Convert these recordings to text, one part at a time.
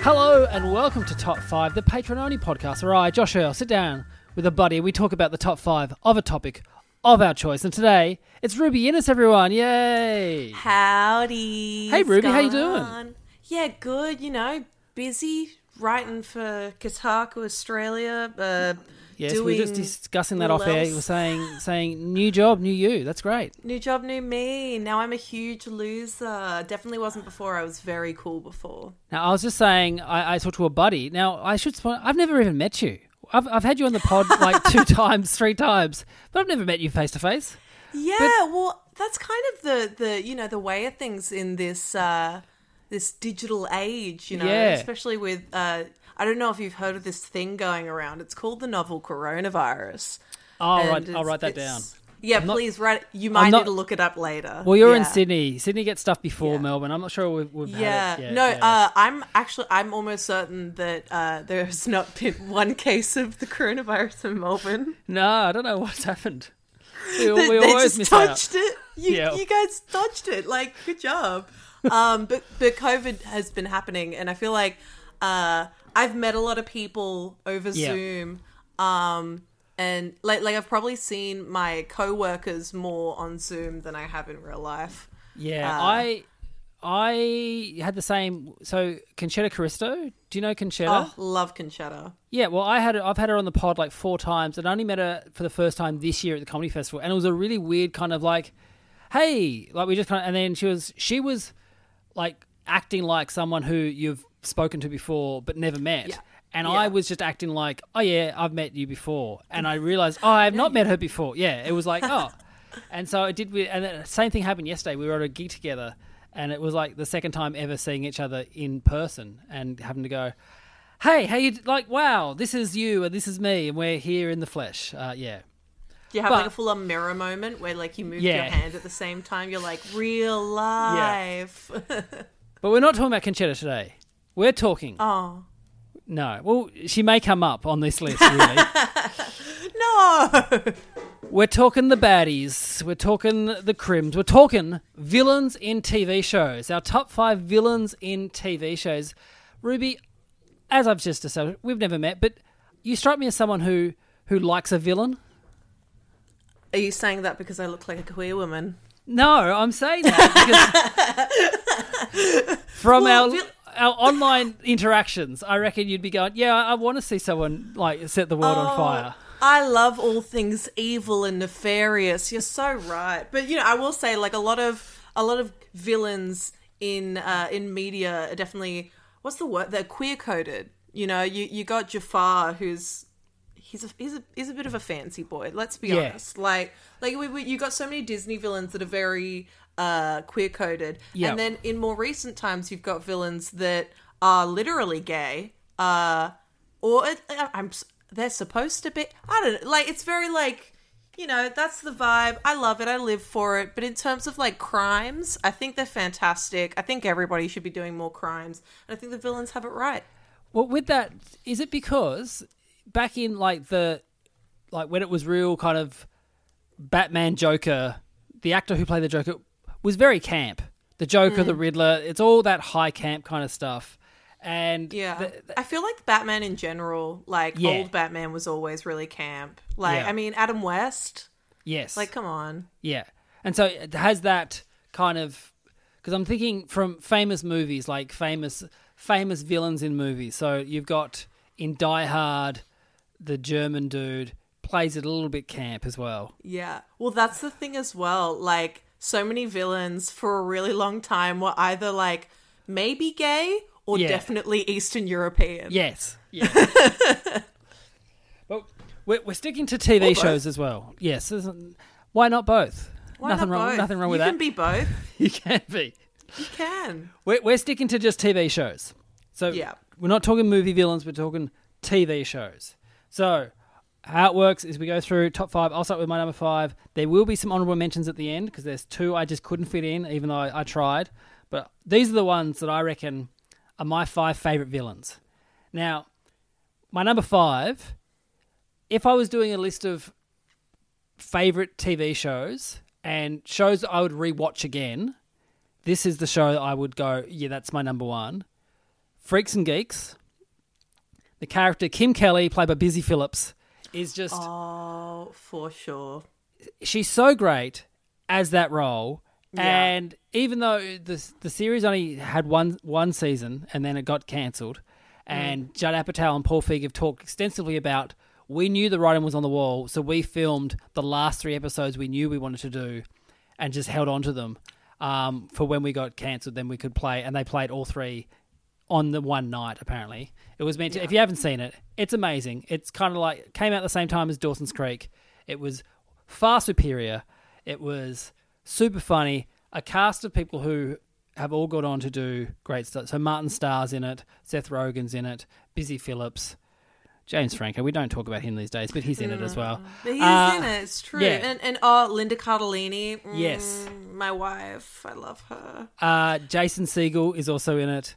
Hello and welcome to Top 5, the patron only podcast where I, Josh Earl, sit down with a buddy and we talk about the top 5 of a topic of our choice. And today, it's Ruby Innes, everyone. Yay! Howdy. Hey, Ruby, how you doing? Yeah, good. You know, busy writing for Kotaku Australia. Uh, Yes, we were just discussing that off air. You were saying, saying, new job, new you. That's great. New job, new me. Now I'm a huge loser. Definitely wasn't before. I was very cool before. Now, I was just saying, I, I talked to a buddy. Now, I should, I've never even met you. I've, I've had you on the pod like two times, three times, but I've never met you face to face. Yeah, well, that's kind of the the you know the way of things in this uh this digital age. You know, Yeah. especially with uh. I don't know if you've heard of this thing going around. It's called the novel coronavirus. Oh, And right, I'll write that down. Yeah, not- please write. You might not- need to look it up later. Well, you're in Sydney. Sydney gets stuff before Yeah. Melbourne. I'm not sure we've, we've Yeah. had it. yet. no, yeah. Uh, I'm actually I'm almost certain that uh, there's not been one case of the coronavirus in Melbourne. no, I don't know what's happened. We, we they always just miss out. dodged it. You, Yeah. you guys dodged it. Like, good job. um, but but COVID has been happening, and I feel like uh, I've met a lot of people over Yeah. Zoom. Um, and like like I've probably seen my coworkers more on Zoom than I have in real life. Yeah, Uh, I I had the same. So Concetta Caristo, do you know Concetta? Oh, love Concetta. Yeah, well, I had I've had her on the pod like four times, and I only met her for the first time this year at the comedy festival, and it was a really weird kind of like, hey, like we just kind of, and then she was she was like acting like someone who you've spoken to before but never met. Yeah. And Yeah. I was just acting like, oh yeah, I've met you before, and I realized, oh, I have not met her before. Yeah, it was like, oh, and so it did. And the same thing happened yesterday. We were at a gig together, and it was like the second time ever seeing each other in person, and having to go, hey, how you like? Wow, this is you and this is me, and we're here in the flesh. Uh, yeah, Do you have But- like a full on mirror moment where like you move Yeah. your hand at the same time? You're like real life. but we're not talking about Concetta today. We're talking. oh No, well, she may come up on this list. Really, no! we're talking the baddies. We're talking the crims. We're talking villains in TV shows. Our top five villains in TV shows. Ruby, as I've just decided, we've never met, but you strike me as someone who who likes a villain. Are you saying that because I look like a queer woman? No, I'm saying that because from Well, our vil- our online interactions, I reckon you'd be going, yeah, I want to see someone like set the world on Oh, fire. I love all things evil and nefarious. You're so right. But you know, I will say like a lot of a lot of villains in uh, in media are definitely what's the word? They're queer coded. You know, you you got Jafar who's he's a he's a he's a bit of a fancy boy. Let's be Yeah. honest. Like like we, we, you got so many Disney villains that are very uh, queer coded, Yeah. and then in more recent times you've got villains that are literally gay. Uh, or it, I- I'm they're supposed to be. I don't know. Like it's very like you know that's the vibe. I love it. I live for it. But in terms of like crimes, I think they're fantastic. I think everybody should be doing more crimes, and I think the villains have it right. Well, with that, is it because back in like the like when it was real kind of Batman Joker, the actor who played the Joker was very camp. The Joker, Mm. the Riddler, it's all that high camp kind of stuff. And Yeah, the- I feel like Batman in general, like Yeah. old Batman, was always really camp. Like, Yeah. I mean, Adam West. yes, Like, come on. Yeah. And so it has that kind of because I'm thinking from famous movies like famous famous villains in movies. So you've got in Die Hard the German dude plays it a little bit camp as well. Yeah. Well, that's the thing as well. Like, so many villains for a really long time were either like maybe gay or Yeah. definitely Eastern European. Yes. Yeah. Well, we're, we're sticking to TV shows as well. Yes. Why not both? Why nothing not wrong. both? Nothing wrong you with You that. can be both. you can be. You can. We're, we're sticking to just TV shows. So Yeah. we're not talking movie villains. We're talking TV shows. So how it works is we go through top five. I'll start with my number five. There will be some honorable mentions at the end because there's two I just couldn't fit in, even though I, I tried. But these are the ones that I reckon are my five favorite villains. Now, my number five. If I was doing a list of favorite TV shows and shows that I would rewatch again, this is the show that I would go, yeah, that's my number one. Freaks and Geeks. The character Kim Kelly, played by Busy Philipps, is just Oh, for sure. she's so great as that role. Yeah. And even though the the series only had one one season and then it got cancelled, and Judd Apatow and Paul Feig have talked extensively about we knew the writing was on the wall, so we filmed the last three episodes we knew we wanted to do, and just held on to them um, for when we got cancelled. Then we could play, and they played all three on the one night. Apparently, it was meant to. If you haven't seen it, it's amazing. It's kind of like came out the same time as Dawson's Creek. It was far superior. It was super funny. A cast of people who have all got on to do great stuff. So Martin Starr's in it, Seth Rogen's in it, Busy Philipps, James Franco. We don't talk about him these days, but he's in it as well. But he's Uh, in it. It's true. yeah. And and oh, Linda Cardellini. mm, Yes. my wife. I love her. Uh, Jason Segel is also in it.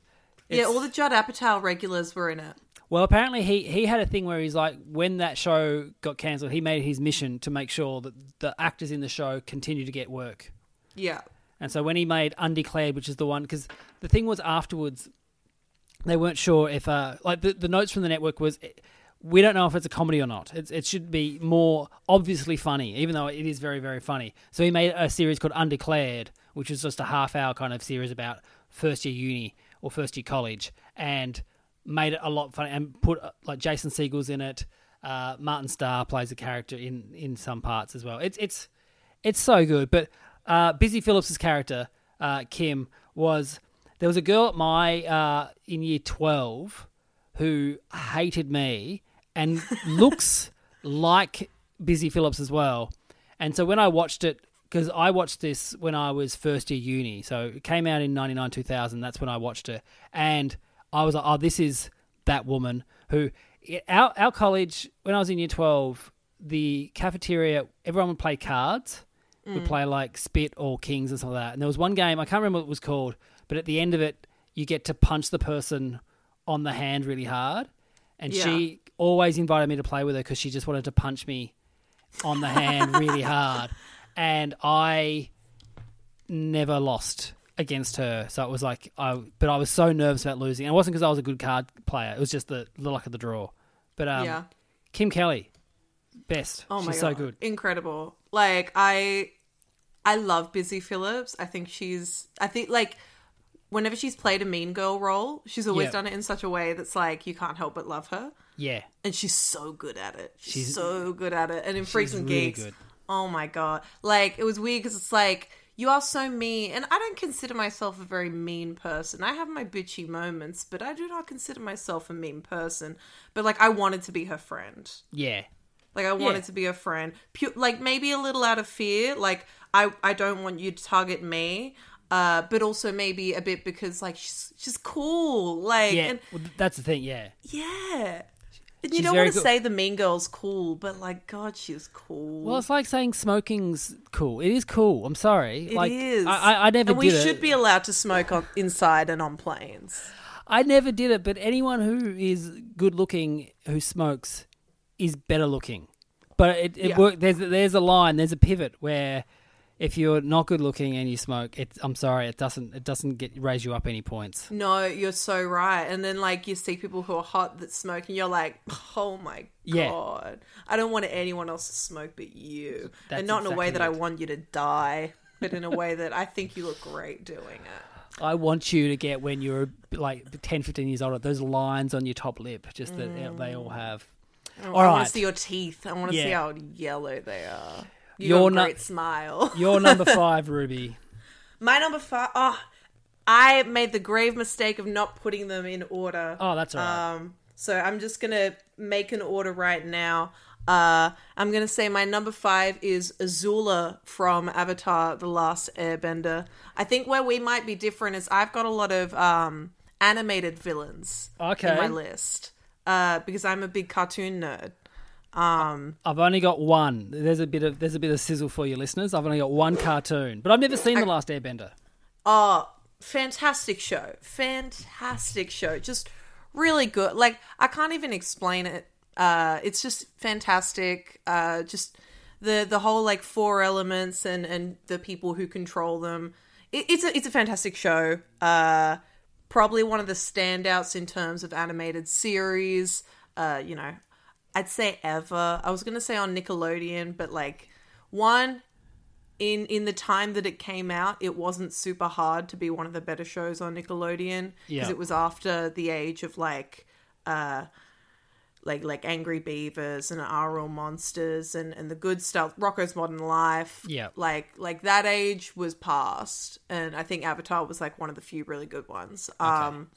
Yeah, all the Judd Apatow regulars were in it. Well, apparently he, he had a thing where he's like, when that show got cancelled, he made it his mission to make sure that the actors in the show continue to get work. Yeah. And so when he made Undeclared, which is the one, because the thing was afterwards, they weren't sure if, uh, like the, the notes from the network was, we don't know if it's a comedy or not. It's, it should be more obviously funny, even though it is very, very funny. So he made a series called Undeclared, which was just a half hour kind of series about first year uni or first year college, and made it a lot funny and put like Jason Segel's in it. Uh, Martin Starr plays a character in in some parts as well. It's it's it's so good. But uh, Busy Philipps's character uh, Kim was there was a girl at my uh, in year twelve who hated me and looks like Busy Philipps as well. And so when I watched it, because I watched this when I was first year uni, so it came out in ninety nine two thousand. That's when I watched it, and I was like, oh, this is that woman who our our college when I was in year twelve, the cafeteria everyone would play cards, would mm. play like spit or kings and stuff like that. And there was one game I can't remember what it was called, but at the end of it, you get to punch the person on the hand really hard, and Yeah. she always invited me to play with her because she just wanted to punch me on the hand really hard, and I never lost against her. So it was like I, but I was so nervous about losing. And it wasn't because I was a good card player. It was just the, the luck of the draw. But um, Yeah. Kim Kelly, best. Oh my She's god, so good. incredible! Like I, I love Busy Philipps. I think she's. I think like whenever she's played a mean girl role, she's always Yeah. done it in such a way that's like you can't help but love her, Yeah, and she's so good at it. She's, She's- so good at it. And in Freaks and really Geeks, good. Oh my god! Like it was weird because it's like. You are so mean, and I don't consider myself a very mean person. I have my bitchy moments, but I do not consider myself a mean person. But like, I wanted to be her friend. yeah, Like I wanted Yeah. to be a friend, Pu- like maybe a little out of fear. Like I, I don't want you to target me, uh, but also maybe a bit because like she's she's cool. Like yeah. and Well, that's the thing. Yeah, yeah, and you don't want to good. say the mean girl's cool, but like God, she's cool. well, it's like saying smoking's cool. It is cool. I'm sorry. It like is. I, I, I never and we did it. should be allowed to smoke on inside and on planes. I never did it, but anyone who is good looking who smokes is better looking. But it, it Yeah. work. There's there's a line. There's a pivot where if you're not good looking and you smoke, it's I'm sorry, it doesn't it doesn't get raise you up any points. No, you're so right. And then like you see people who are hot that smoke, and you're like, oh my Yeah. god, I don't want anyone else to smoke but you, That's and not in a way exactly that I want you to die, but in a way that I think you look great doing it. I want you to get when you're like 10, 15 years older, those lines on your top lip, just that yeah, they all mm. have. Oh, I All want right, to see your teeth. I want to see how yellow they are. You You're got a great smile. you're number five, Ruby. My number five. Oh, I made the grave mistake of not putting them in order. Oh, that's all right. Um, So I'm just gonna make an order right now. Uh, I'm gonna say my number five is Azula from Avatar: The Last Airbender. I think where we might be different is I've got a lot of um, animated villains Okay. in my list uh, because I'm a big cartoon nerd. Um, I've only got one. There's a bit of there's a bit of sizzle for your listeners. I've only got one cartoon, but I've never seen the Last Airbender. Oh, fantastic show. Fantastic show. Just really good. Like I can't even explain it. Uh it's just fantastic. Uh just the the whole like four elements and and the people who control them. It, it's a it's a fantastic show. Uh probably one of the standouts in terms of animated series. Uh you know, I'd say ever. I was going to say on Nickelodeon, but like one in in the time that it came out, it wasn't super hard to be one of the better shows on Nickelodeon because Yeah. it was after the age of like uh like like Angry Beavers and Real Monsters and and the good stuff, Rocko's Modern Life. Yeah. Like like that age was past and I think Avatar was like one of the few really good ones. Um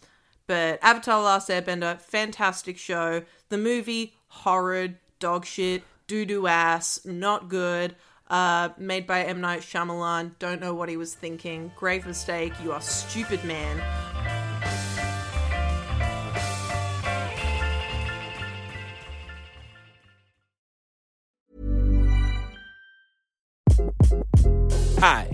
but Avatar Last Airbender, fantastic show. The movie, horrid, dog shit, doo doo ass, not good. Uh, made by M. Night Shyamalan. Don't know what he was thinking. Grave mistake. You are stupid, man. Hi,